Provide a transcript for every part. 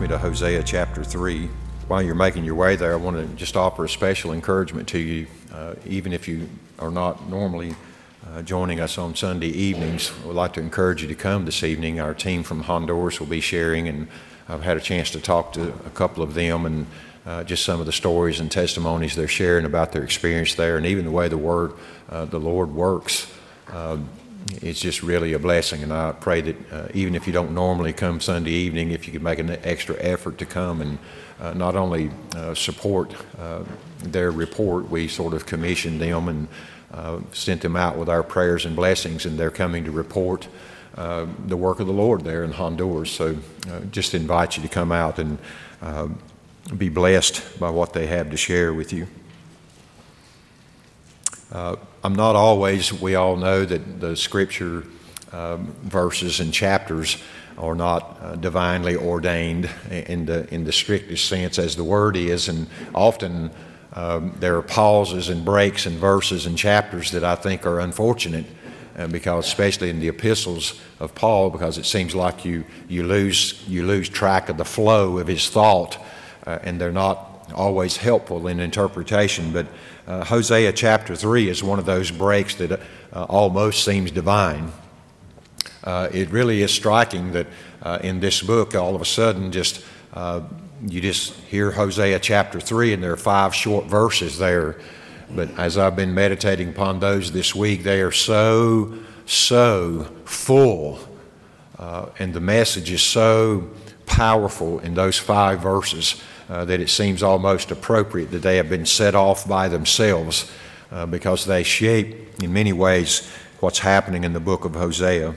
me to Hosea chapter 3. While you're making your way there, I want to just offer a special encouragement to you, uh, even if you are not normally uh, joining us on Sunday evenings. We'd like to encourage you to come this evening. Our team from Honduras will be sharing, and I've had a chance to talk to a couple of them and uh, just some of the stories and testimonies they're sharing about their experience there, and even the way the Word, uh, the Lord works. It's just really a blessing, and I pray that uh, even if you don't normally come Sunday evening, if you could make an extra effort to come and uh, not only uh, support uh, their report, we sort of commissioned them and uh, sent them out with our prayers and blessings, and they're coming to report uh, the work of the Lord there in Honduras. So just invite you to come out and be blessed by what they have to share with you. I'm not always, we all know that the scripture um, verses and chapters are not uh, divinely ordained in the, in the strictest sense as the word is, and often um, there are pauses and breaks and verses and chapters that I think are unfortunate. Uh, because especially in the epistles of Paul, because it seems like you, you, lose, you lose track of the flow of his thought, uh, and they're not always helpful in interpretation. But uh, Hosea chapter 3 is one of those breaks that uh, almost seems divine. Uh, it really is striking that uh, in this book, all of a sudden, just uh, you just hear Hosea chapter 3, and there are five short verses there. But as I've been meditating upon those this week, they are so, so full. Uh, and the message is so powerful in those five verses uh, that it seems almost appropriate that they have been set off by themselves uh, because they shape, in many ways, what's happening in the book of Hosea.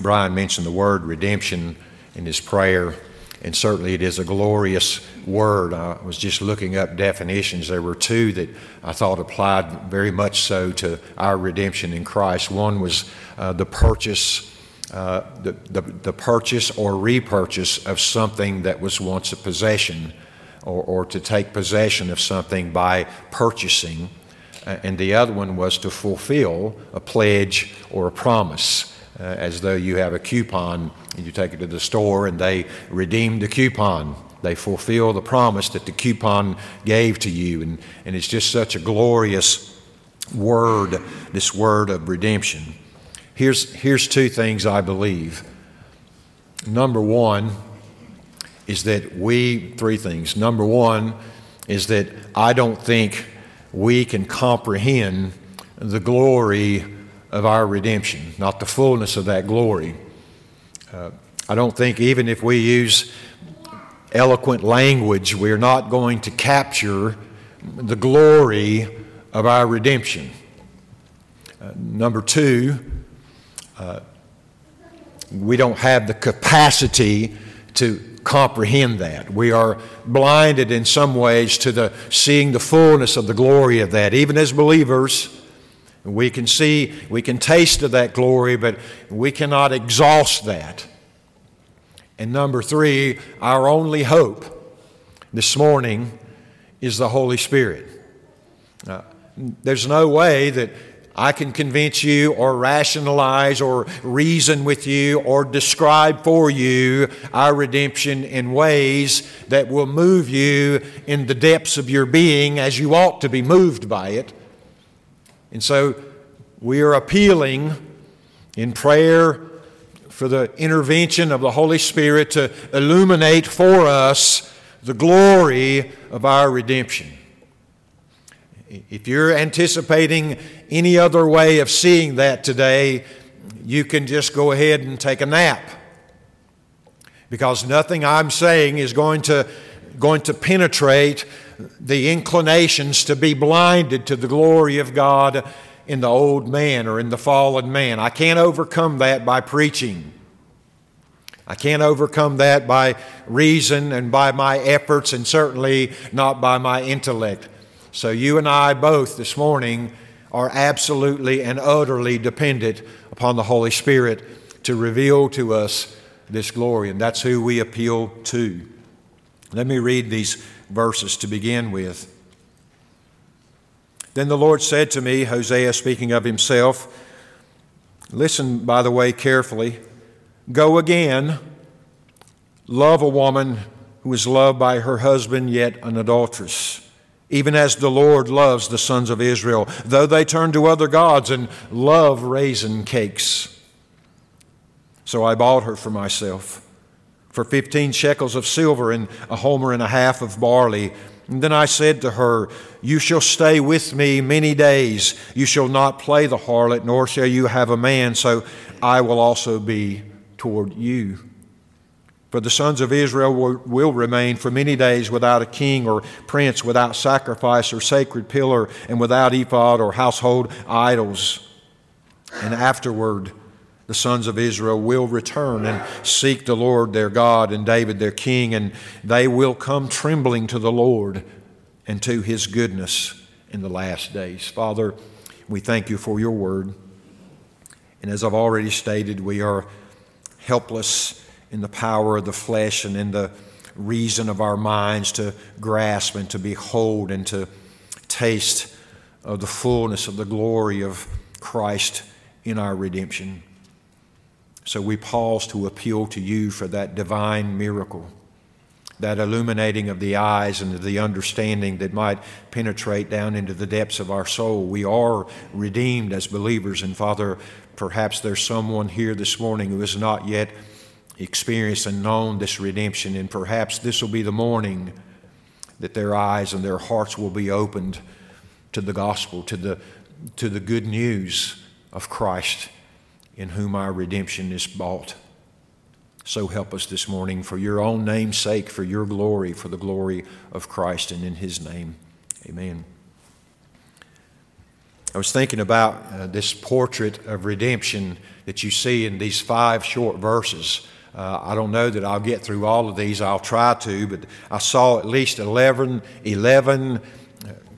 Brian mentioned the word redemption in his prayer, and certainly it is a glorious word. I was just looking up definitions. There were two that I thought applied very much so to our redemption in Christ. One was uh, the purchase uh, the, the, the, purchase or repurchase of something that was once a possession, or, or to take possession of something by purchasing. Uh, and the other one was to fulfill a pledge or a promise, uh, as though you have a coupon and you take it to the store and they redeem the coupon. They fulfill the promise that the coupon gave to you. And, and it's just such a glorious word, this word of redemption. Here's, here's two things I believe. Number one is that we, three things. Number one is that I don't think we can comprehend the glory of our redemption, not the fullness of that glory. Uh, I don't think even if we use eloquent language, we're not going to capture the glory of our redemption. Uh, number two, uh, we don't have the capacity to comprehend that. We are blinded in some ways to the seeing the fullness of the glory of that. Even as believers, we can see, we can taste of that glory, but we cannot exhaust that. And number three, our only hope this morning is the Holy Spirit. Uh, there's no way that I can convince you or rationalize or reason with you or describe for you our redemption in ways that will move you in the depths of your being as you ought to be moved by it. And so we are appealing in prayer for the intervention of the Holy Spirit to illuminate for us the glory of our redemption. If you're anticipating any other way of seeing that today, you can just go ahead and take a nap. Because nothing I'm saying is going to, going to penetrate the inclinations to be blinded to the glory of God in the old man or in the fallen man. I can't overcome that by preaching. I can't overcome that by reason and by my efforts, and certainly not by my intellect. So, you and I both this morning are absolutely and utterly dependent upon the Holy Spirit to reveal to us this glory, and that's who we appeal to. Let me read these verses to begin with. Then the Lord said to me, Hosea speaking of himself, Listen, by the way, carefully. Go again, love a woman who is loved by her husband, yet an adulteress even as the Lord loves the sons of Israel, though they turn to other gods and love raisin cakes. So I bought her for myself for 15 shekels of silver and a homer and a half of barley. And then I said to her, You shall stay with me many days. You shall not play the harlot, nor shall you have a man, so I will also be toward you. For the sons of Israel will, will, remain for many days without a king or prince, without sacrifice or sacred pillar, and without ephod or household idols. And afterward, the sons of Israel will return and seek the Lord their God and David their king, and they will come trembling to the Lord and to his goodness in the last days. Father, we thank you for your word. And as I've already stated, we are helpless in the power of the flesh and in the reason of our minds to grasp and to behold and to taste of the fullness of the glory of Christ in our redemption. So we pause to appeal to you for that divine miracle, that illuminating of the eyes and of the understanding that might penetrate down into the depths of our soul. We are redeemed as believers, and Father, perhaps there's someone here this morning who is not yet experienced and known this redemption, and perhaps this will be the morning that their eyes and their hearts will be opened to the gospel, to the, to the good news of Christ in whom our redemption is bought. So help us this morning for your own name's sake, for your glory, for the glory of Christ, and in his name. Amen. I was thinking about uh, this portrait of redemption that you see in these five short verses. Uh, I don't know that I'll get through all of these. I'll try to, but I saw at least 11, 11 uh,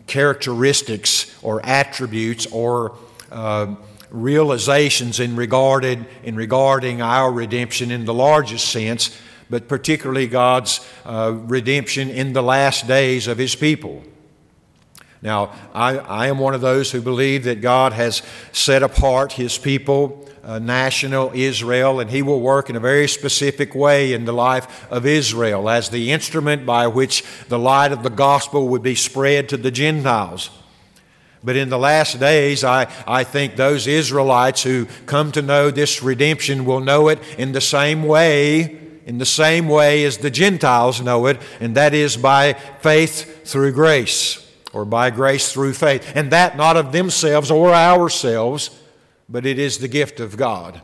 characteristics or attributes or uh, realizations in, regarded, in regarding our redemption in the largest sense, but particularly God's uh, redemption in the last days of His people. Now, I, I am one of those who believe that God has set apart His people uh, national Israel, and he will work in a very specific way in the life of Israel as the instrument by which the light of the gospel would be spread to the Gentiles. But in the last days, I, I think those Israelites who come to know this redemption will know it in the same way, in the same way as the Gentiles know it, and that is by faith through grace, or by grace through faith. And that not of themselves or ourselves but it is the gift of God.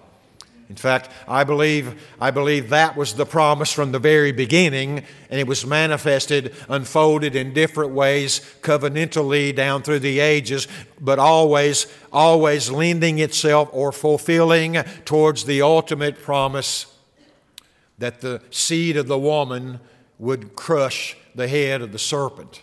In fact, I believe, I believe that was the promise from the very beginning, and it was manifested, unfolded in different ways, covenantally down through the ages, but always, always lending itself or fulfilling towards the ultimate promise that the seed of the woman would crush the head of the serpent.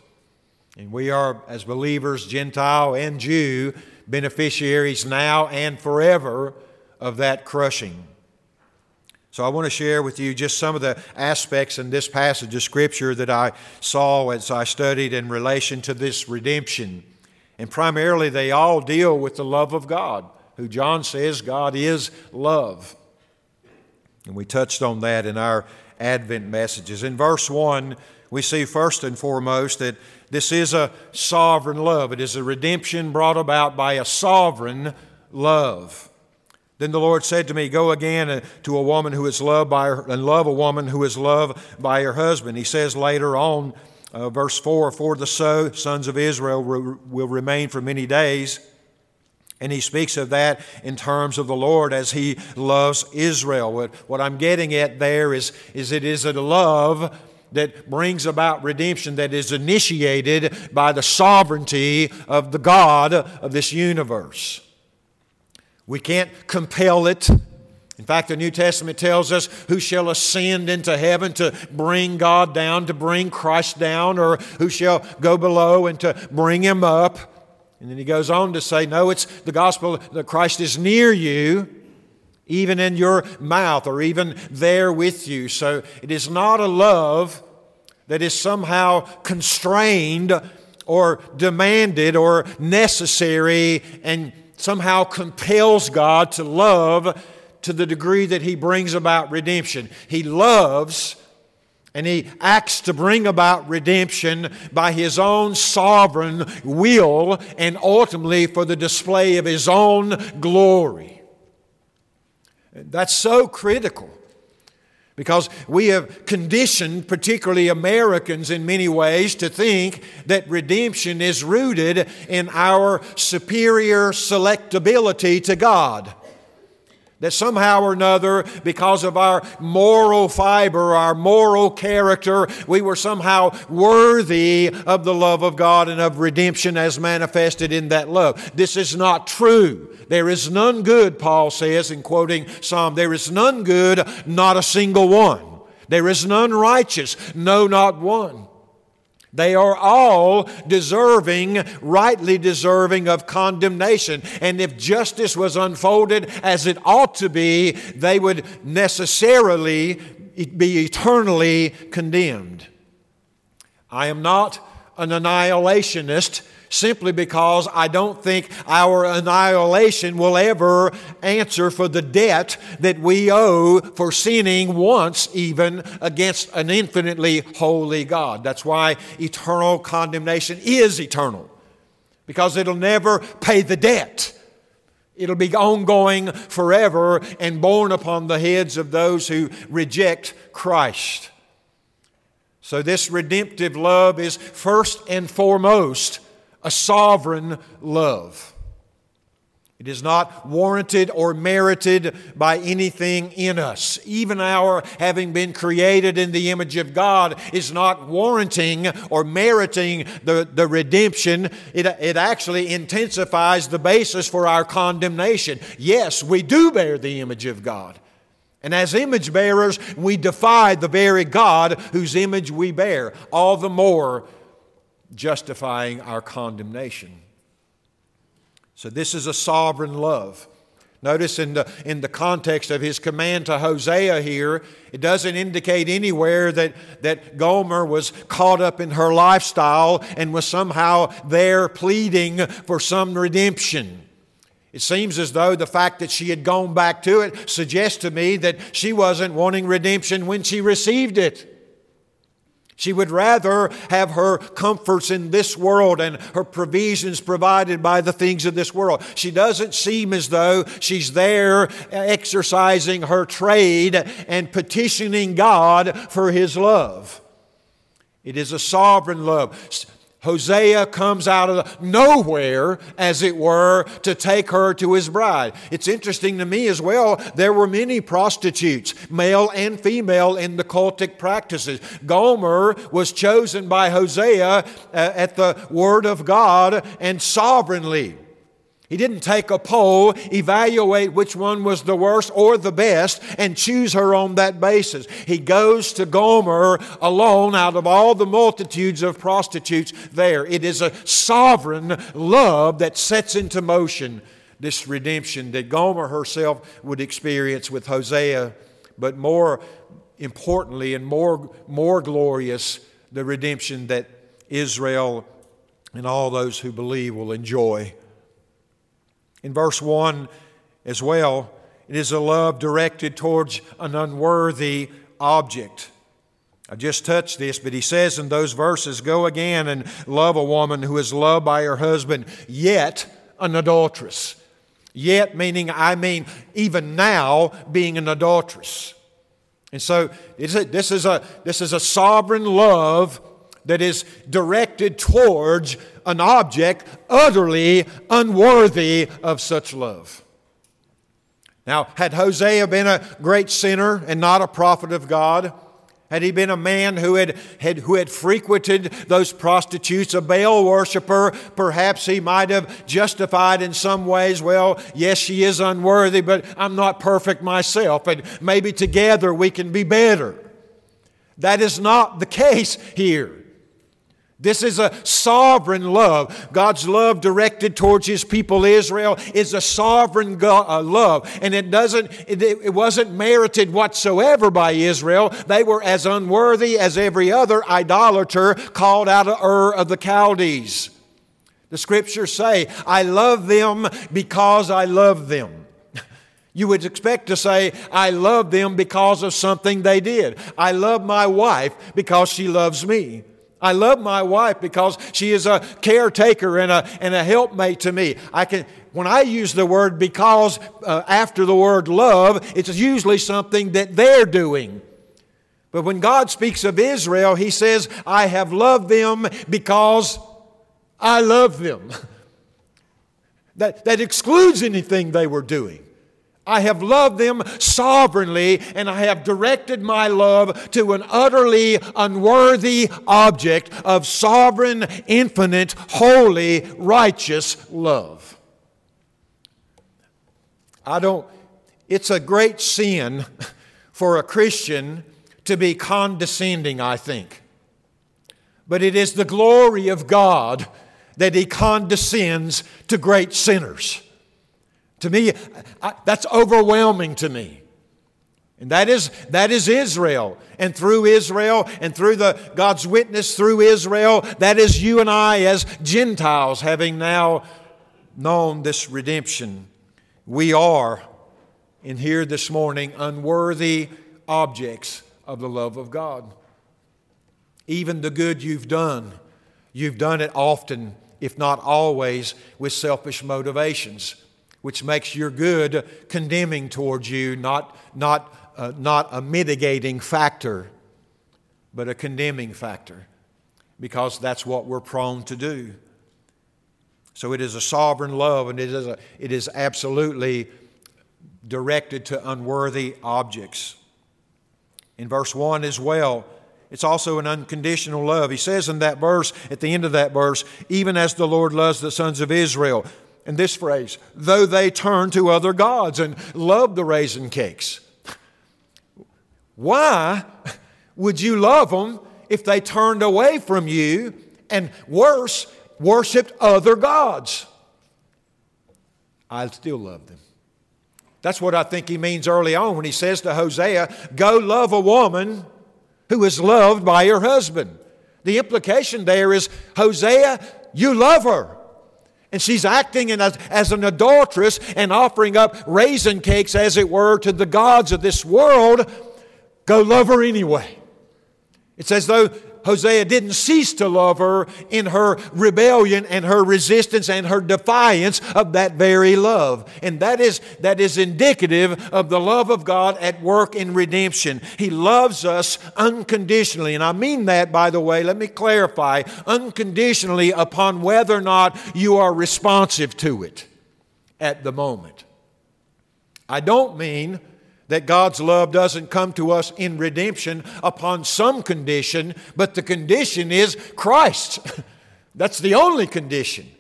And we are, as believers, Gentile and Jew, beneficiaries now and forever of that crushing. So, I want to share with you just some of the aspects in this passage of Scripture that I saw as I studied in relation to this redemption. And primarily, they all deal with the love of God, who John says God is love. And we touched on that in our Advent messages. In verse 1, we see first and foremost that this is a sovereign love. It is a redemption brought about by a sovereign love. Then the Lord said to me, Go again uh, to a woman who is loved by her, and love a woman who is loved by her husband. He says later on, uh, verse 4 For the so, sons of Israel will remain for many days. And he speaks of that in terms of the Lord as he loves Israel. What, what I'm getting at there is, is it is a love that brings about redemption that is initiated by the sovereignty of the God of this universe. We can't compel it. In fact, the New Testament tells us who shall ascend into heaven to bring God down, to bring Christ down, or who shall go below and to bring him up. And then he goes on to say, No, it's the gospel that Christ is near you even in your mouth or even there with you. So it is not a love that is somehow constrained or demanded or necessary and somehow compels God to love to the degree that He brings about redemption. He loves And he acts to bring about redemption by his own sovereign will and ultimately for the display of his own glory. That's so critical because we have conditioned, particularly Americans in many ways, to think that redemption is rooted in our superior selectability to God. That somehow or another, because of our moral fiber, our moral character, we were somehow worthy of the love of God and of redemption as manifested in that love. This is not true. There is none good, Paul says in quoting Psalm, there is none good, not a single one. There is none righteous, no, not one. They are all deserving, rightly deserving of condemnation. And if justice was unfolded as it ought to be, they would necessarily be eternally condemned. I am not an annihilationist simply because I don't think our annihilation will ever answer for the debt that we owe for sinning once, even against an infinitely holy God. That's why eternal condemnation is eternal, because it'll never pay the debt. It'll be ongoing forever and borne upon the heads of those who reject Christ. So, this redemptive love is first and foremost a sovereign love. It is not warranted or merited by anything in us. Even our having been created in the image of God is not warranting or meriting the, the redemption. It, it actually intensifies the basis for our condemnation. Yes, we do bear the image of God. And as image bearers, we defy the very God whose image we bear. All the more justifying our condemnation. So, this is a sovereign love. Notice in the, in the context of his command to Hosea here, it doesn't indicate anywhere that, that Gomer was caught up in her lifestyle and was somehow there pleading for some redemption. It seems as though the fact that she had gone back to it suggests to me that she wasn't wanting redemption when she received it. She would rather have her comforts in this world and her provisions provided by the things of this world. She doesn't seem as though she's there exercising her trade and petitioning God for His love. It is a sovereign love. Hosea comes out of nowhere, as it were, to take her to his bride. It's interesting to me as well, there were many prostitutes, male and female, in the cultic practices. Gomer was chosen by Hosea uh, at the word of God and sovereignly. He didn't take a poll, evaluate which one was the worst or the best, and choose her on that basis. He goes to Gomer alone out of all the multitudes of prostitutes there. It is a sovereign love that sets into motion this redemption that Gomer herself would experience with Hosea, but more importantly and more, more glorious, the redemption that Israel and all those who believe will enjoy. In verse 1 as well, it is a love directed towards an unworthy object. I just touched this, but he says in those verses, Go again and love a woman who is loved by her husband, yet an adulteress. Yet, meaning, I mean, even now being an adulteress. And so, this is a, this is a sovereign love that is directed towards an object utterly unworthy of such love. Now, had Hosea been a great sinner and not a prophet of God, had he been a man who had, had, who had frequented those prostitutes, a Baal worshiper, perhaps he might have justified in some ways, well, yes, she is unworthy, but I'm not perfect myself, and maybe together we can be better. That is not the case here. This is a sovereign love. God's love directed towards His people Israel is a sovereign uh, love, and it doesn't. It, it wasn't merited whatsoever by Israel. They were as unworthy as every other idolater called out of Ur of the Chaldees. The Scriptures say, "I love them because I love them." You would expect to say, I love them because of something they did. I love my wife because she loves me. I love my wife because she is a caretaker and a, and a helpmate to me. I can, when I use the word because uh, after the word love, it's usually something that they're doing. But when God speaks of Israel, He says, I have loved them because I love them. that, that excludes anything they were doing. I have loved them sovereignly, and I have directed my love to an utterly unworthy object of sovereign, infinite, holy, righteous love. I don't, it's a great sin for a Christian to be condescending, I think. But it is the glory of God that He condescends to great sinners. To me, I, that's overwhelming to me. And that is, that is Israel. And through Israel and through the, God's witness through Israel, that is you and I as Gentiles having now known this redemption. We are, in here this morning, unworthy objects of the love of God. Even the good you've done, you've done it often, if not always, with selfish motivations which makes your good condemning towards you, not, not, uh, not a mitigating factor, but a condemning factor, because that's what we're prone to do. So it is a sovereign love, and it is, a, it is absolutely directed to unworthy objects. In verse 1 as well, it's also an unconditional love. He says in that verse, at the end of that verse, even as the Lord loves the sons of Israel and this phrase, though they turn to other gods and love the raisin cakes. Why would you love them if they turned away from you and worse, worshiped other gods? I still love them. That's what I think he means early on when he says to Hosea, Go love a woman who is loved by her husband. The implication there is, Hosea, you love her. And she's acting as, as an adulteress and offering up raisin cakes, as it were, to the gods of this world. Go love her anyway. It's as though Hosea didn't cease to love her in her rebellion and her resistance and her defiance of that very love. And that is, that is indicative of the love of God at work in redemption. He loves us unconditionally. And I mean that, by the way, let me clarify unconditionally upon whether or not you are responsive to it at the moment. I don't mean that God's love doesn't come to us in redemption upon some condition, but the condition is Christ. That's the only condition.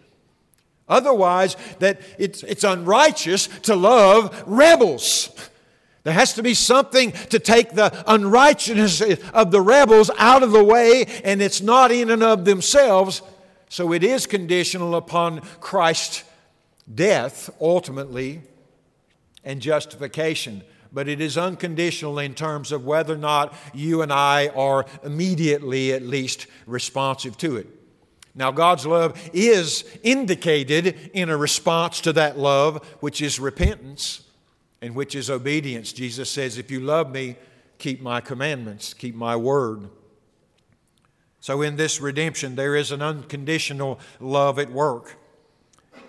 Otherwise, that it's, it's unrighteous to love rebels. There has to be something to take the unrighteousness of the rebels out of the way, and it's not in and of themselves. So it is conditional upon Christ's death, ultimately, and justification but it is unconditional in terms of whether or not you and I are immediately, at least, responsive to it. Now, God's love is indicated in a response to that love, which is repentance and which is obedience. Jesus says, If you love me, keep my commandments, keep my word. So, in this redemption, there is an unconditional love at work.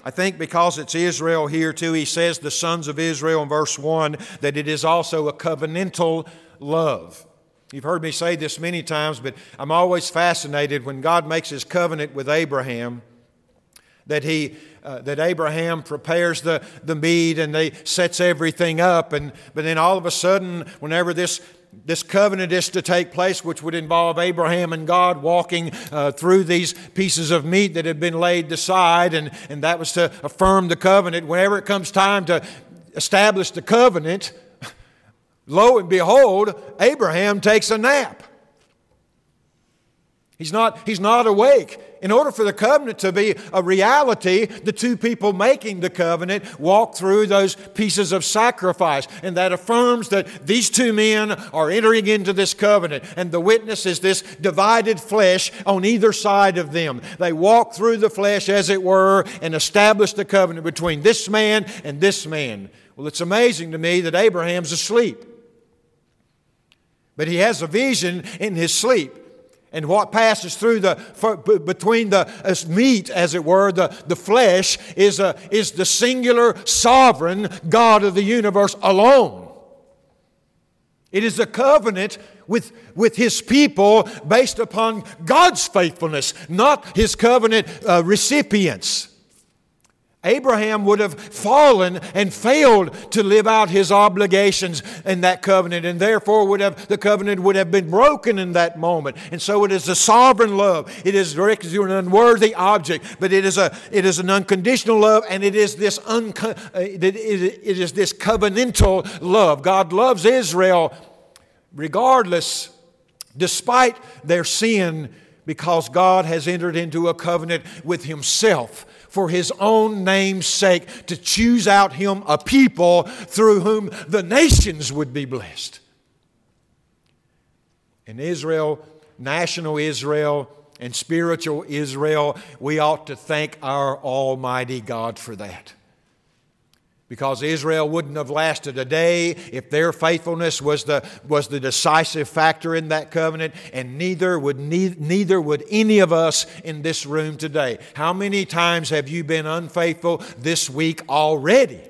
I think because it's Israel here too, he says the sons of Israel in verse 1 that it is also a covenantal love. You've heard me say this many times, but I'm always fascinated when God makes his covenant with Abraham that he uh, that Abraham prepares the, the meat and they sets everything up and but then all of a sudden whenever this this covenant is to take place, which would involve Abraham and God walking uh, through these pieces of meat that had been laid aside, and, and that was to affirm the covenant. Whenever it comes time to establish the covenant, lo and behold, Abraham takes a nap. He's not, he's not awake. In order for the covenant to be a reality, the two people making the covenant walk through those pieces of sacrifice. And that affirms that these two men are entering into this covenant. And the witness is this divided flesh on either side of them. They walk through the flesh, as it were, and establish the covenant between this man and this man. Well, it's amazing to me that Abraham's asleep. But he has a vision in his sleep. And what passes through the, between the meat, as it were, the, the flesh, is, a, is the singular sovereign God of the universe alone. It is a covenant with, with His people based upon God's faithfulness, not His covenant uh, recipients. Abraham would have fallen and failed to live out his obligations in that covenant, and therefore would have, the covenant would have been broken in that moment. And so it is a sovereign love. It is directed to an unworthy object, but it is, a, it is an unconditional love, and it is this, unco- uh, it is this covenantal love. God loves Israel regardless, despite their sin, because God has entered into a covenant with Himself for his own name's sake to choose out him a people through whom the nations would be blessed. In Israel, national Israel, and spiritual Israel, we ought to thank our Almighty God for that because Israel wouldn't have lasted a day if their faithfulness was the, was the decisive factor in that covenant, and neither would, neither would any of us in this room today. How many times have you been unfaithful this week already?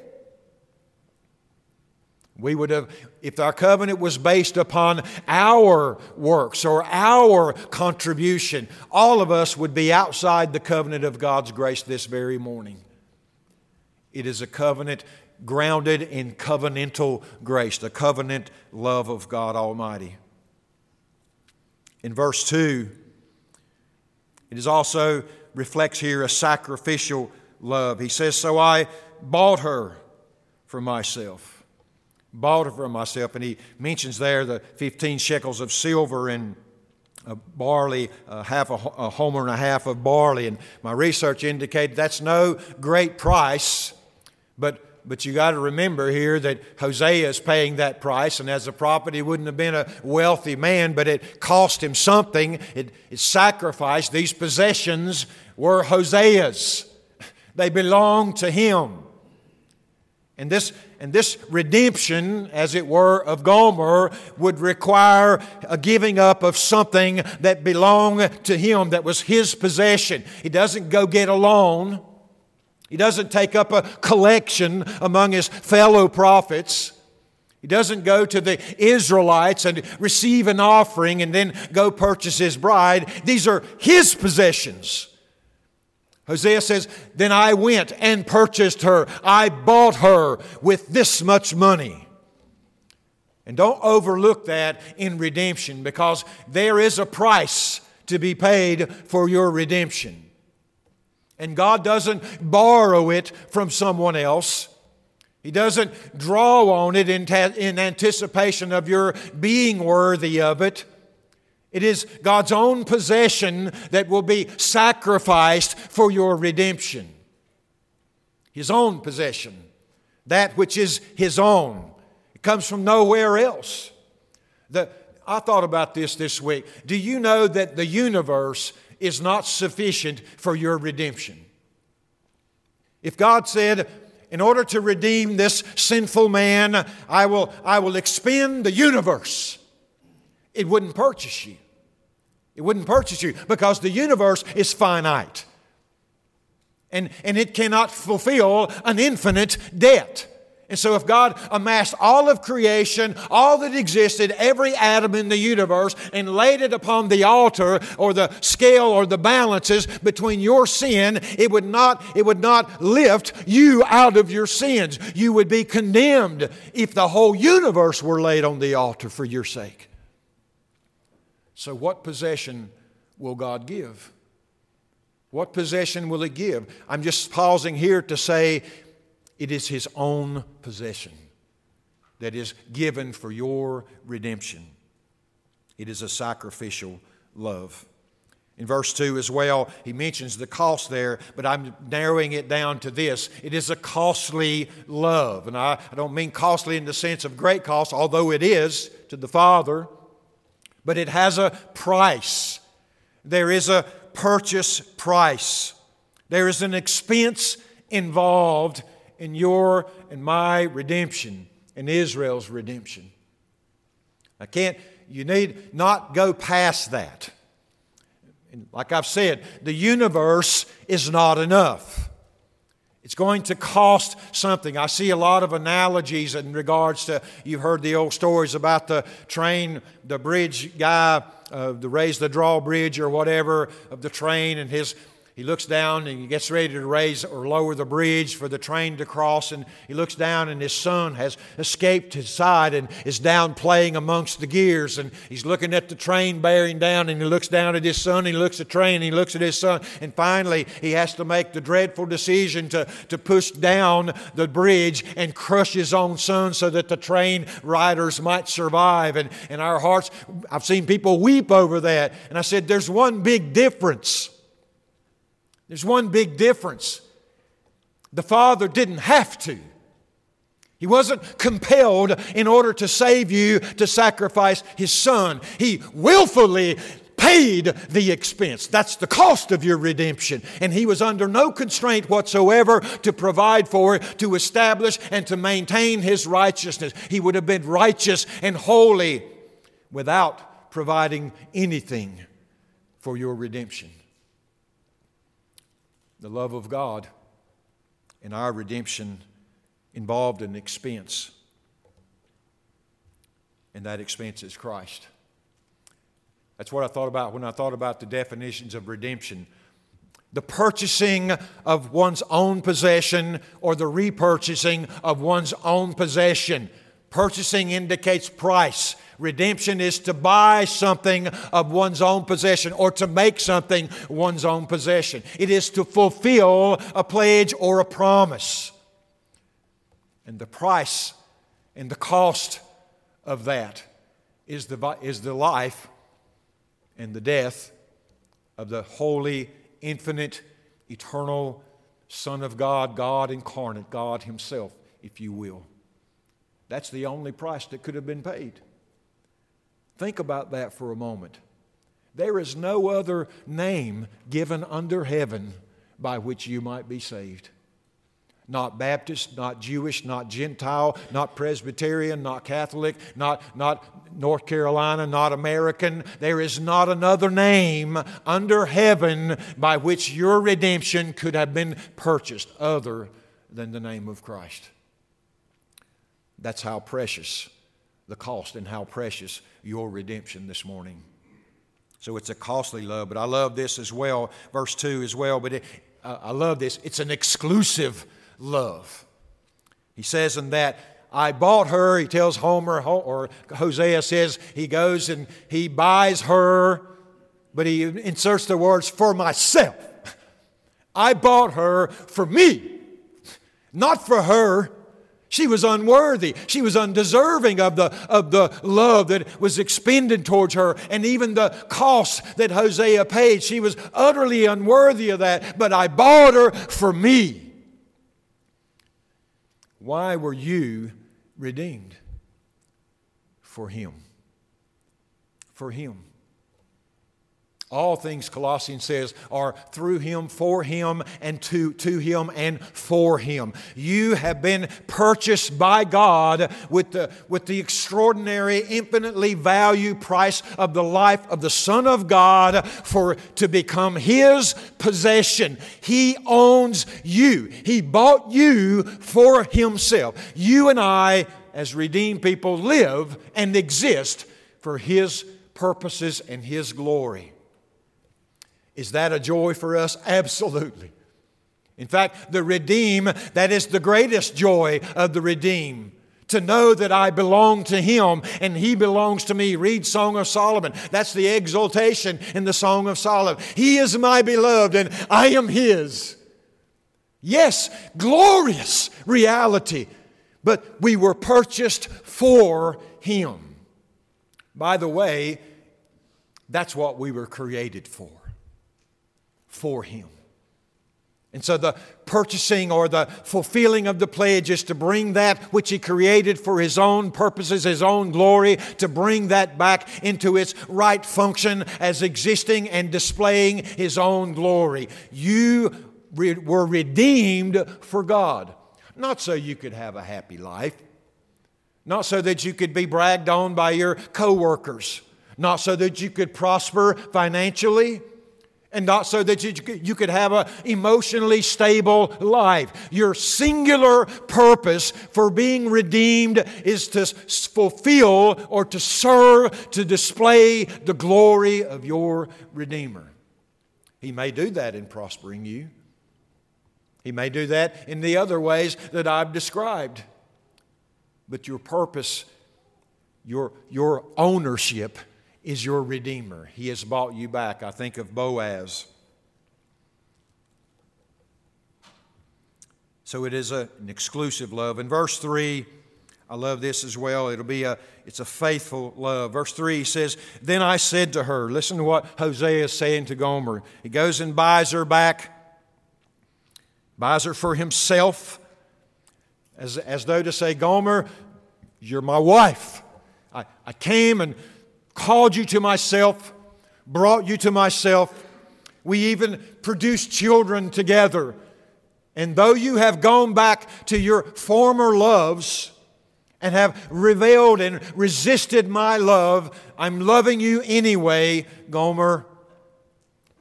We would have, if our covenant was based upon our works or our contribution, all of us would be outside the covenant of God's grace this very morning. It is a covenant grounded in covenantal grace, the covenant love of God Almighty. In verse 2, it is also reflects here a sacrificial love. He says, So I bought her for myself. Bought her for myself. And he mentions there the 15 shekels of silver and a barley, uh, half a, a homer and a half of barley. And my research indicated that's no great price but but you got to remember here that Hosea is paying that price, and as a prophet, he wouldn't have been a wealthy man, but it cost him something. It, it sacrificed. These possessions were Hosea's, they belonged to him. And this, and this redemption, as it were, of Gomer would require a giving up of something that belonged to him, that was his possession. He doesn't go get a loan. He doesn't take up a collection among his fellow prophets. He doesn't go to the Israelites and receive an offering and then go purchase his bride. These are his possessions. Hosea says, Then I went and purchased her. I bought her with this much money. And don't overlook that in redemption because there is a price to be paid for your redemption. And God doesn't borrow it from someone else. He doesn't draw on it in, ta- in anticipation of your being worthy of it. It is God's own possession that will be sacrificed for your redemption. His own possession, that which is His own. It comes from nowhere else. The, I thought about this this week. Do you know that the universe is not sufficient for your redemption. If God said, in order to redeem this sinful man, I will, I will expend the universe, it wouldn't purchase you. It wouldn't purchase you because the universe is finite. And, and it cannot fulfill an infinite debt. And so, if God amassed all of creation, all that existed, every atom in the universe, and laid it upon the altar or the scale or the balances between your sin, it would not, it would not lift you out of your sins. You would be condemned if the whole universe were laid on the altar for your sake. So, what possession will God give? What possession will He give? I'm just pausing here to say, it is His own possession that is given for your redemption. It is a sacrificial love. in verse 2 as well. He mentions the cost there, but I'm narrowing it down to this it is a costly love. And I, I don't mean costly in the sense of great cost, although it is to the Father, but it has a price. There is a purchase price, there is an expense involved in your and my redemption, in Israel's redemption. I can't, you need not go past that. And like I've said, the universe is not enough. It's going to cost something. I see a lot of analogies in regards to, you've heard the old stories about the train, the bridge guy, uh, the raise the drawbridge or whatever of the train, and his he looks down and he gets ready to raise or lower the bridge for the train to cross. And he looks down, and his son has escaped his side and is down playing amongst the gears. And he's looking at the train bearing down, and he looks down at his son. and he looks at the train, and he looks at his son. And finally, he has to make the dreadful decision to, to push down the bridge and crush his own son so that the train riders might survive. And, and our hearts, I've seen people weep over that. And I said, There's one big difference. There's one big difference. The Father didn't have to. He wasn't compelled in order to save you to sacrifice His Son. He willfully paid the expense. That's the cost of your redemption. And He was under no constraint whatsoever to provide for it, to establish and to maintain His righteousness. He would have been righteous and holy without providing anything for your redemption the love of God and our redemption involved an expense. And that expense is Christ. That's what I thought about when I thought about the definitions of redemption. The purchasing of one's own possession or the repurchasing of one's own possession. Purchasing indicates price. Redemption is to buy something of one's own possession or to make something one's own possession. It is to fulfill a pledge or a promise. And the price and the cost of that is the, is the life and the death of the holy, infinite, eternal Son of God, God incarnate, God Himself, if you will. That's the only price that could have been paid. Think about that for a moment. There is no other name given under heaven by which you might be saved. Not Baptist, not Jewish, not Gentile, not Presbyterian, not Catholic, not, not North Carolina, not American. There is not another name under heaven by which your redemption could have been purchased other than the name of Christ. That's how precious the cost and how precious your redemption this morning. So it's a costly love, but I love this as well, verse 2 as well. But it, uh, I love this. It's an exclusive love. He says in that, I bought her, he tells Homer, or Hosea says he goes and he buys her, but he inserts the words, for myself. I bought her for me, not for her. She was unworthy. She was undeserving of the, of the love that was expended towards her and even the cost that Hosea paid. She was utterly unworthy of that, but I bought her for me. Why were you redeemed? For Him. For Him. All things, Colossians says, are through him, for him, and to, to him, and for him. You have been purchased by God with the, with the extraordinary, infinitely value price of the life of the Son of God for to become his possession. He owns you. He bought you for himself. You and I, as redeemed people, live and exist for his purposes and his glory. Is that a joy for us? Absolutely. In fact, the redeem, that is the greatest joy of the redeem. To know that I belong to Him and He belongs to me. Read Song of Solomon. That's the exaltation in the Song of Solomon. He is my beloved and I am His. Yes, glorious reality, but we were purchased for Him. By the way, that's what we were created for. For Him. And so the purchasing or the fulfilling of the pledge is to bring that which He created for His own purposes, His own glory, to bring that back into its right function as existing and displaying His own glory. You were redeemed for God, not so you could have a happy life, not so that you could be bragged on by your coworkers, not so that you could prosper financially and not so that you, could have an emotionally stable life. Your singular purpose for being redeemed is to fulfill or to serve, to display the glory of your Redeemer. He may do that in prospering you. He may do that in the other ways that I've described. But your purpose, your, your ownership, is your Redeemer. He has bought you back. I think of Boaz. So it is a, an exclusive love. In verse 3, I love this as well. It'll be a it's a faithful love. Verse 3 he says, Then I said to her, listen to what Hosea is saying to Gomer. He goes and buys her back, buys her for himself, as, as though to say, Gomer, you're my wife. I, I came and called you to myself, brought you to myself. We even produced children together. And though you have gone back to your former loves and have revealed and resisted my love, I'm loving you anyway, Gomer.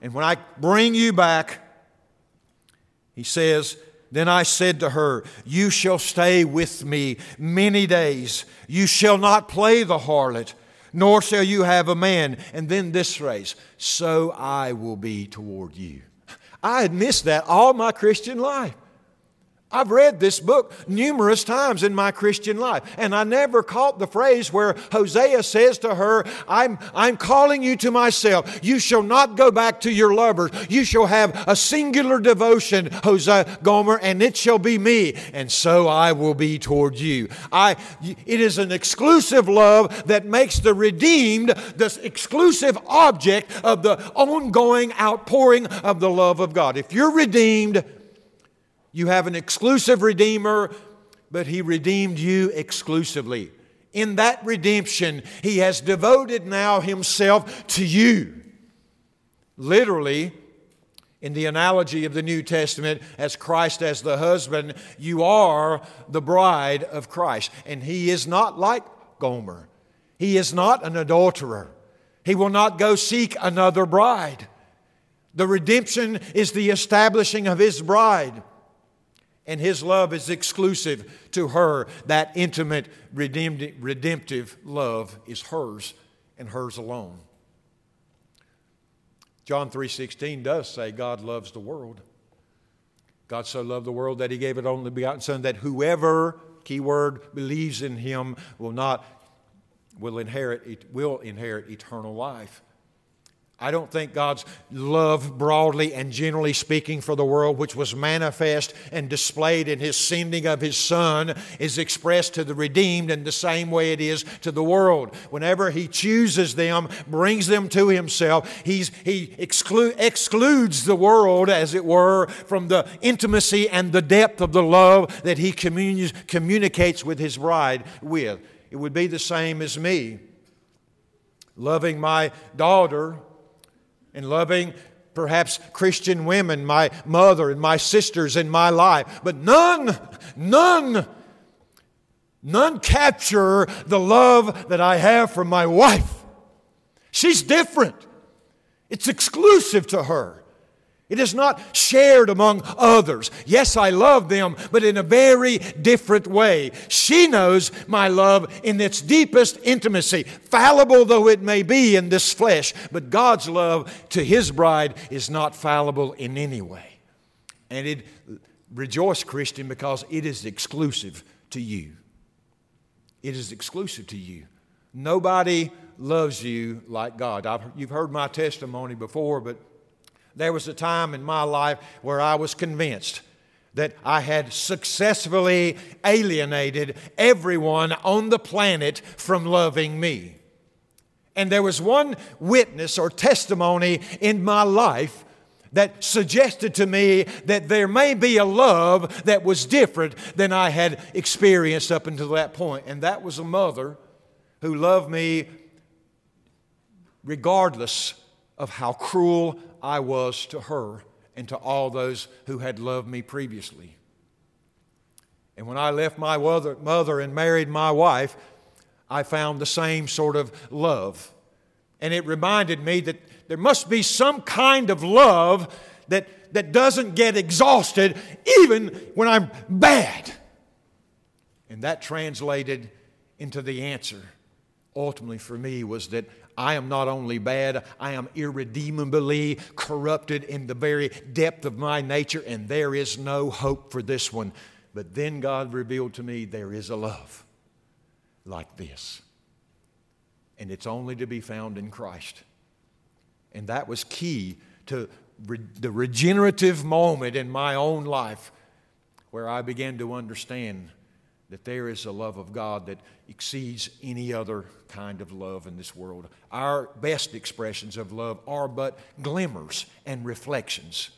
And when I bring you back, he says, Then I said to her, You shall stay with me many days. You shall not play the harlot nor shall you have a man. And then this phrase, so I will be toward you. I had missed that all my Christian life. I've read this book numerous times in my Christian life, and I never caught the phrase where Hosea says to her, I'm, I'm calling you to myself. You shall not go back to your lovers. You shall have a singular devotion, Hosea Gomer, and it shall be me, and so I will be toward you. I, it is an exclusive love that makes the redeemed the exclusive object of the ongoing outpouring of the love of God. If you're redeemed, you have an exclusive Redeemer, but He redeemed you exclusively. In that redemption, He has devoted now Himself to you. Literally, in the analogy of the New Testament, as Christ as the husband, you are the bride of Christ. And He is not like Gomer, He is not an adulterer. He will not go seek another bride. The redemption is the establishing of His bride and His love is exclusive to her. That intimate, redemptive love is hers and hers alone. John 3:16 does say God loves the world. God so loved the world that he gave it only begotten son that whoever keyword believes in him will not will inherit will inherit eternal life. I don't think God's love, broadly and generally speaking, for the world, which was manifest and displayed in His sending of His Son, is expressed to the redeemed in the same way it is to the world. Whenever He chooses them, brings them to Himself, he's, He exclu- excludes the world, as it were, from the intimacy and the depth of the love that He commun- communicates with His bride with. It would be the same as me. Loving my daughter and loving perhaps Christian women, my mother and my sisters in my life. But none, none, none capture the love that I have for my wife. She's different, it's exclusive to her. It is not shared among others. Yes, I love them, but in a very different way. She knows my love in its deepest intimacy, fallible though it may be in this flesh, but God's love to His bride is not fallible in any way. And it rejoice, Christian, because it is exclusive to you. It is exclusive to you. Nobody loves you like God. I've, you've heard my testimony before, but there was a time in my life where I was convinced that I had successfully alienated everyone on the planet from loving me. And there was one witness or testimony in my life that suggested to me that there may be a love that was different than I had experienced up until that point. And that was a mother who loved me regardless of how cruel I was to her and to all those who had loved me previously. And when I left my mother and married my wife, I found the same sort of love. And it reminded me that there must be some kind of love that, that doesn't get exhausted even when I'm bad. And that translated into the answer ultimately for me was that I am not only bad, I am irredeemably corrupted in the very depth of my nature, and there is no hope for this one. But then God revealed to me there is a love like this. And it's only to be found in Christ. And that was key to re- the regenerative moment in my own life where I began to understand that there is a love of God that exceeds any other kind of love in this world. Our best expressions of love are but glimmers and reflections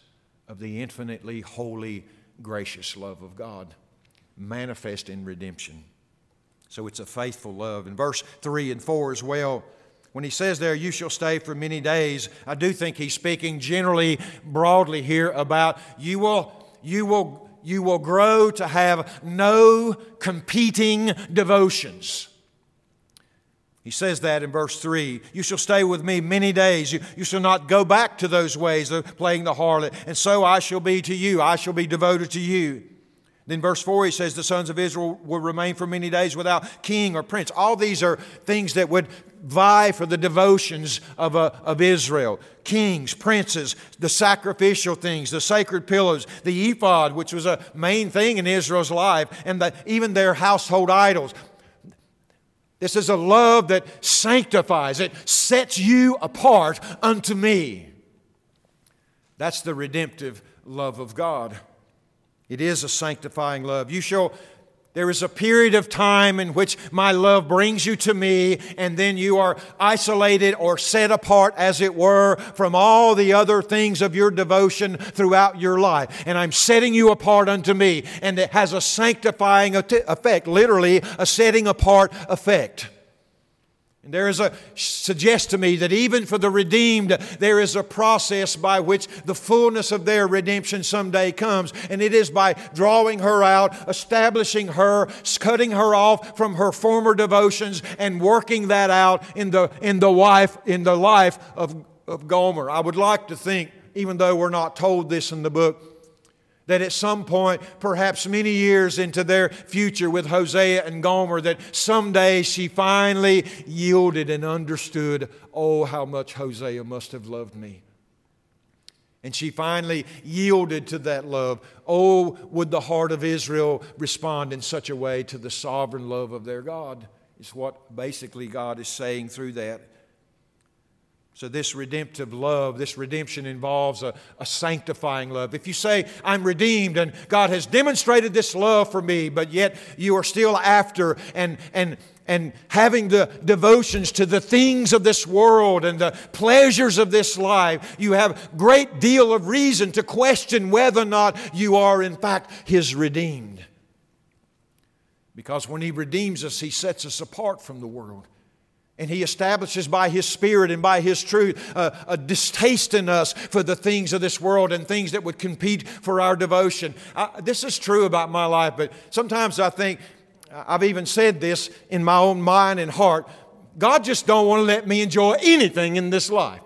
of the infinitely holy, gracious love of God manifest in redemption. So it's a faithful love. In verse 3 and 4 as well, when he says there, you shall stay for many days, I do think he's speaking generally, broadly here about you will, you will, you will grow to have no competing devotions. He says that in verse 3 You shall stay with me many days. You, you shall not go back to those ways of playing the harlot. And so I shall be to you. I shall be devoted to you. Then, verse 4, he says, The sons of Israel will remain for many days without king or prince. All these are things that would vie for the devotions of, uh, of Israel kings, princes, the sacrificial things, the sacred pillars, the ephod, which was a main thing in Israel's life, and the, even their household idols. This is a love that sanctifies, it sets you apart unto me. That's the redemptive love of God. It is a sanctifying love. You shall there is a period of time in which my love brings you to me, and then you are isolated or set apart, as it were, from all the other things of your devotion throughout your life. And I'm setting you apart unto me, and it has a sanctifying effect, literally, a setting apart effect. And there is a suggests to me that even for the redeemed, there is a process by which the fullness of their redemption someday comes. And it is by drawing her out, establishing her, cutting her off from her former devotions, and working that out in the, in the wife, in the life of, of Gomer. I would like to think, even though we're not told this in the book, that at some point, perhaps many years into their future with Hosea and Gomer, that someday she finally yielded and understood, oh, how much Hosea must have loved me. And she finally yielded to that love. Oh, would the heart of Israel respond in such a way to the sovereign love of their God? Is what basically God is saying through that. So, this redemptive love, this redemption involves a, a, sanctifying love. If you say, I'm redeemed and God has demonstrated this love for me, but yet you are still after and, and, and having the devotions to the things of this world and the pleasures of this life, you have great deal of reason to question whether or not you are in fact His redeemed. Because when He redeems us, He sets us apart from the world. And he establishes by his spirit and by his truth a, a, distaste in us for the things of this world and things that would compete for our devotion. I, this is true about my life, but sometimes I think, I've even said this in my own mind and heart, God just don't want to let me enjoy anything in this life.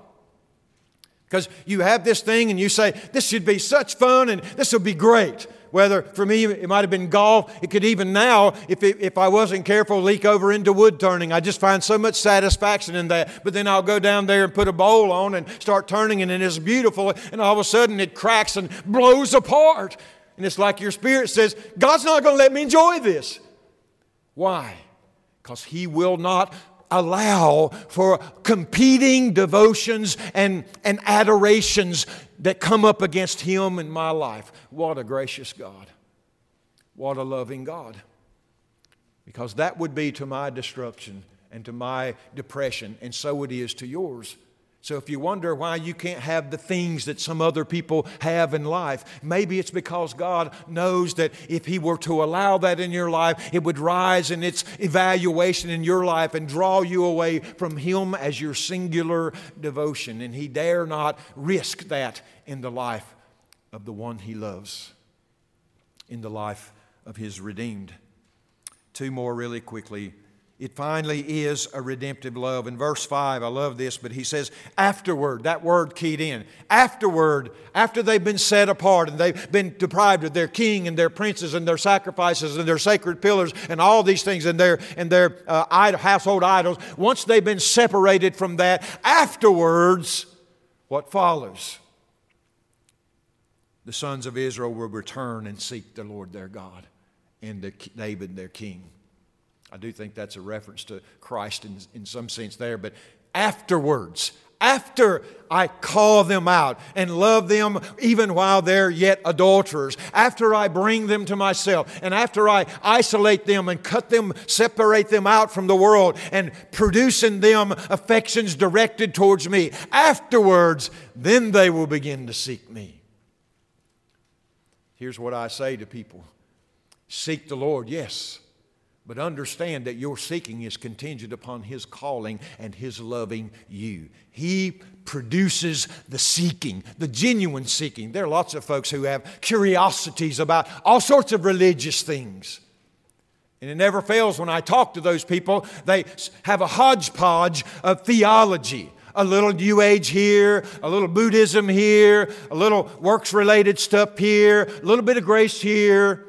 Because you have this thing and you say, this should be such fun and this will be great. Whether for me it might have been golf, it could even now, if, it, if I wasn't careful, leak over into wood turning. I just find so much satisfaction in that. But then I'll go down there and put a bowl on and start turning, and it is beautiful. And all of a sudden it cracks and blows apart. And it's like your spirit says, God's not going to let me enjoy this. Why? Because He will not allow for competing devotions and, and adorations that come up against Him in my life. What a gracious God. What a loving God. Because that would be to my destruction and to my depression, and so it is to yours. So if you wonder why you can't have the things that some other people have in life, maybe it's because God knows that if He were to allow that in your life, it would rise in its evaluation in your life and draw you away from Him as your singular devotion. And He dare not risk that in the life of the one He loves, in the life of His redeemed. Two more really quickly it finally is a redemptive love. In verse 5, I love this, but he says, afterward, that word keyed in. Afterward, after they've been set apart and they've been deprived of their king and their princes and their sacrifices and their sacred pillars and all these things and their, and their uh, household idols, once they've been separated from that, afterwards, what follows? The sons of Israel will return and seek the Lord their God and the, David their king. I do think that's a reference to Christ in, in some sense there, but afterwards, after I call them out and love them even while they're yet adulterers, after I bring them to myself, and after I isolate them and cut them, separate them out from the world, and produce in them affections directed towards me, afterwards, then they will begin to seek me. Here's what I say to people Seek the Lord, yes but understand that your seeking is contingent upon His calling and His loving you. He produces the seeking, the genuine seeking. There are lots of folks who have curiosities about all sorts of religious things. And it never fails when I talk to those people, they have a hodgepodge of theology. A little New Age here, a little Buddhism here, a little works related stuff here, a little bit of grace here,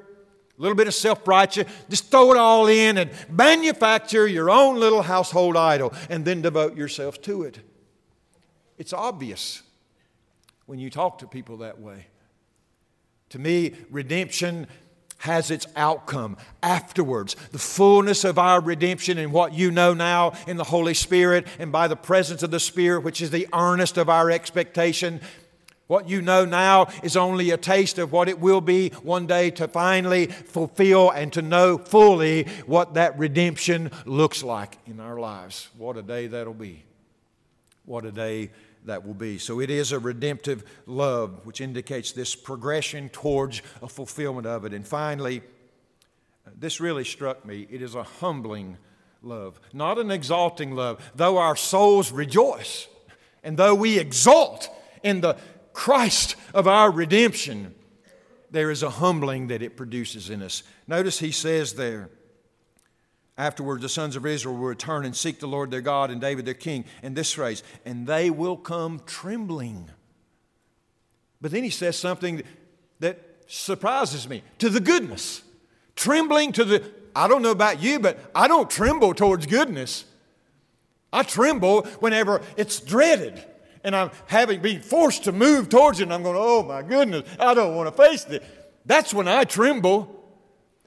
a little bit of self righteous, just throw it all in and manufacture your own little household idol and then devote yourself to it. It's obvious when you talk to people that way. To me, redemption has its outcome afterwards. The fullness of our redemption and what you know now in the Holy Spirit and by the presence of the Spirit, which is the earnest of our expectation, what you know now is only a taste of what it will be one day to finally fulfill and to know fully what that redemption looks like in our lives. What a day that'll be. What a day that will be. So it is a redemptive love, which indicates this progression towards a fulfillment of it. And finally, this really struck me. It is a humbling love, not an exalting love. Though our souls rejoice and though we exult in the Christ of our redemption, there is a humbling that it produces in us. Notice he says there, Afterwards, the sons of Israel will return and seek the Lord their God and David their king. And this phrase, and they will come trembling. But then he says something that surprises me to the goodness. Trembling to the, I don't know about you, but I don't tremble towards goodness. I tremble whenever it's dreaded and I'm having being forced to move towards it, and I'm going, oh my goodness, I don't want to face this. That's when I tremble.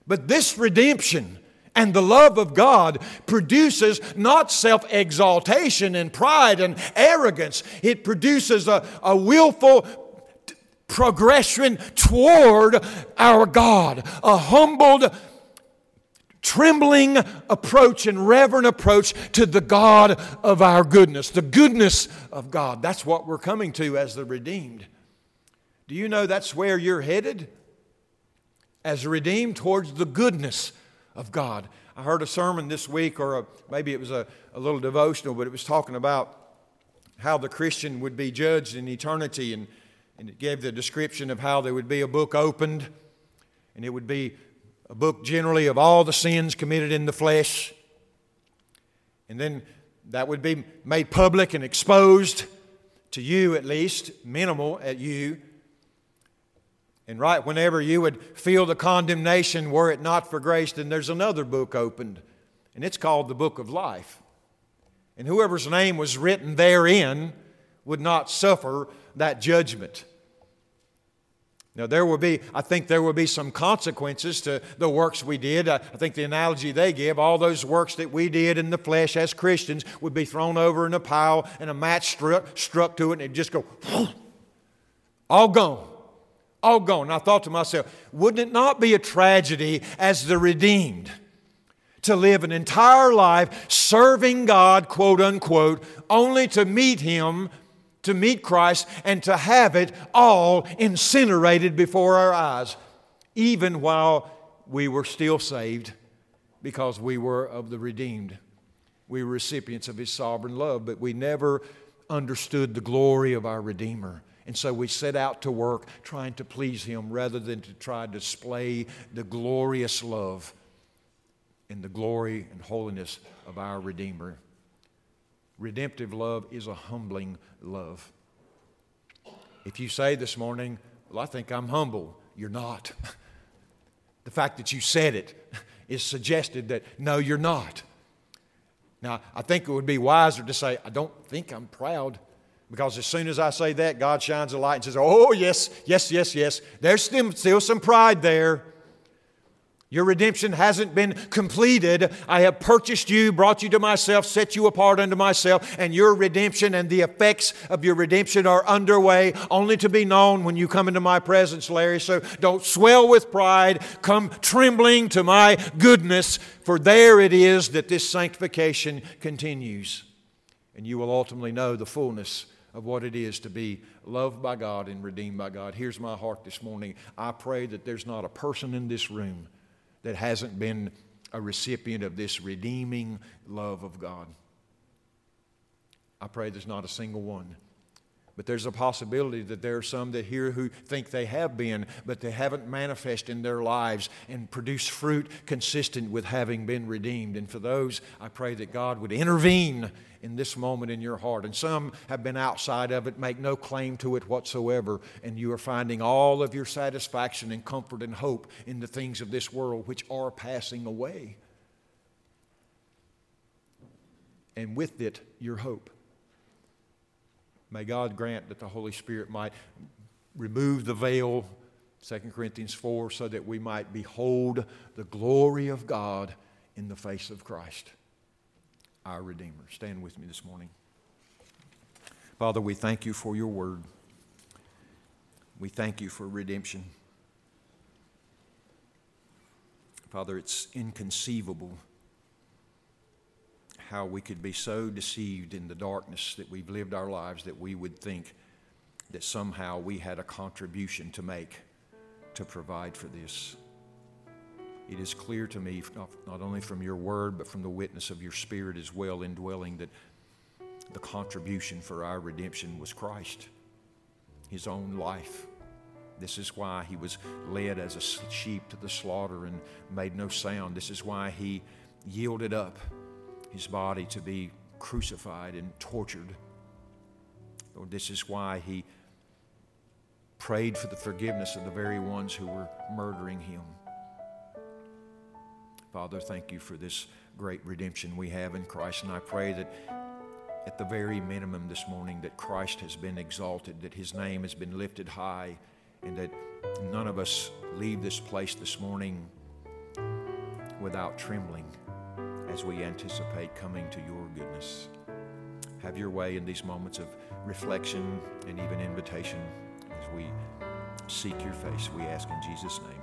But this redemption and the love of God produces not self exaltation and pride and arrogance, it produces a, a willful progression toward our God, a humbled trembling approach and reverent approach to the God of our goodness, the goodness of God. That's what we're coming to as the redeemed. Do you know that's where you're headed? As redeemed towards the goodness of God. I heard a sermon this week, or a, maybe it was a, a little devotional, but it was talking about how the Christian would be judged in eternity, and, and it gave the description of how there would be a book opened, and it would be a book generally of all the sins committed in the flesh. And then that would be made public and exposed to you at least, minimal at you. And right whenever you would feel the condemnation, were it not for grace, then there's another book opened, and it's called the Book of Life. And whoever's name was written therein would not suffer that judgment. Now, there will be, I think there will be some consequences to the works we did. I, think the analogy they give, all those works that we did in the flesh as Christians would be thrown over in a pile and a match struck, struck to it and it'd just go, all gone. All gone. And I thought to myself, wouldn't it not be a tragedy as the redeemed to live an entire life serving God, quote unquote, only to meet Him to meet Christ and to have it all incinerated before our eyes, even while we were still saved because we were of the redeemed. We were recipients of His sovereign love, but we never understood the glory of our Redeemer. And so we set out to work trying to please Him rather than to try to display the glorious love and the glory and holiness of our Redeemer. Redemptive love is a humbling love. If you say this morning, Well, I think I'm humble, you're not. the fact that you said it is suggested that no, you're not. Now, I think it would be wiser to say, I don't think I'm proud. Because as soon as I say that, God shines a light and says, Oh, yes, yes, yes, yes. There's still, some pride there. Your redemption hasn't been completed. I have purchased you, brought you to myself, set you apart unto myself, and your redemption and the effects of your redemption are underway, only to be known when you come into my presence, Larry. So don't swell with pride. Come trembling to my goodness, for there it is that this sanctification continues. And you will ultimately know the fullness of what it is to be loved by God and redeemed by God. Here's my heart this morning. I pray that there's not a person in this room that hasn't been a recipient of this redeeming love of God. I pray there's not a single one. But there's a possibility that there are some that here who think they have been, but they haven't manifested in their lives and produced fruit consistent with having been redeemed. And for those, I pray that God would intervene in this moment in your heart. And some have been outside of it, make no claim to it whatsoever, and you are finding all of your satisfaction and comfort and hope in the things of this world which are passing away. And with it, your hope. May God grant that the Holy Spirit might remove the veil, 2 Corinthians 4, so that we might behold the glory of God in the face of Christ, our Redeemer. Stand with me this morning. Father, we thank you for your word. We thank you for redemption. Father, it's inconceivable how we could be so deceived in the darkness that we've lived our lives that we would think that somehow we had a contribution to make to provide for this. It is clear to me, not only from your word, but from the witness of your spirit as well, indwelling, that the contribution for our redemption was Christ, his own life. This is why he was led as a sheep to the slaughter and made no sound. This is why he yielded up his body to be crucified and tortured. Lord, this is why he prayed for the forgiveness of the very ones who were murdering him. Father, thank you for this great redemption we have in Christ, and I pray that at the very minimum this morning that Christ has been exalted, that his name has been lifted high, and that none of us leave this place this morning without trembling as we anticipate coming to your goodness. Have your way in these moments of reflection and even invitation as we seek your face. We ask in Jesus' name.